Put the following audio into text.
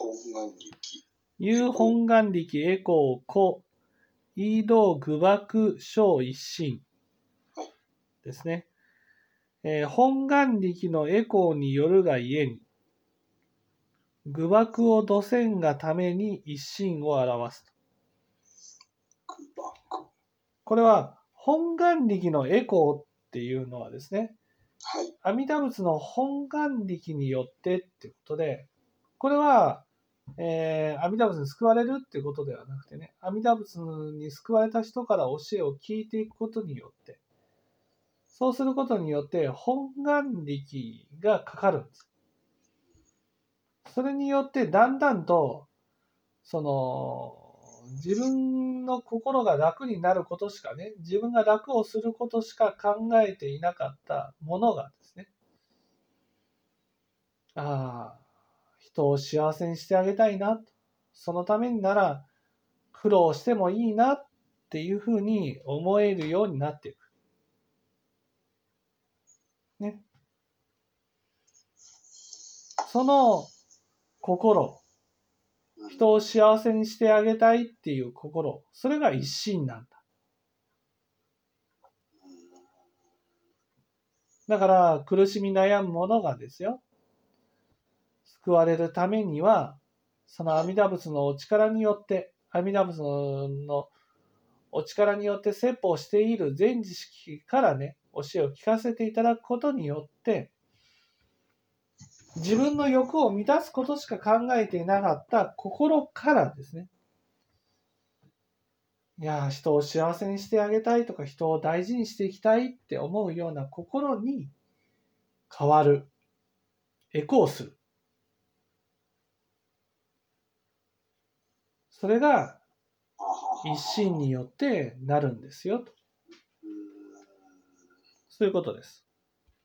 本願力。有本願力エコーコ、イード具爆小一心はいですね。えー本願力のエコーによるがゆえに、具爆を土線がために一心を表す。これは本願力のエコーっていうのはですね、はい。阿弥陀仏の本願力によってってことで、これは、えー阿弥陀仏に救われるっていうことではなくてね、阿弥陀仏に救われた人から教えを聞いていくことによって、そうすることによって本願力がかかるんです。それによってだんだんと、その、自分の心が楽になることしかね、自分が楽をすることしか考えていなかったものがですね、ああ、人を幸せにしてあげたいな、そのためになら苦労してもいいなっていうふうに思えるようになっていく。ね。その心、人を幸せにしてあげたいっていう心、それが一心なんだ。だから苦しみ悩む者がですよ、救われるためには、その阿弥陀仏のお力によって、阿弥陀仏のお力によって説法している全知識からね、教えを聞かせていただくことによって、自分の欲を満たすことしか考えていなかった心からですね、いや、人を幸せにしてあげたいとか、人を大事にしていきたいって思うような心に変わる。エコーする。それが一心によってなるんですよと。そういうことです。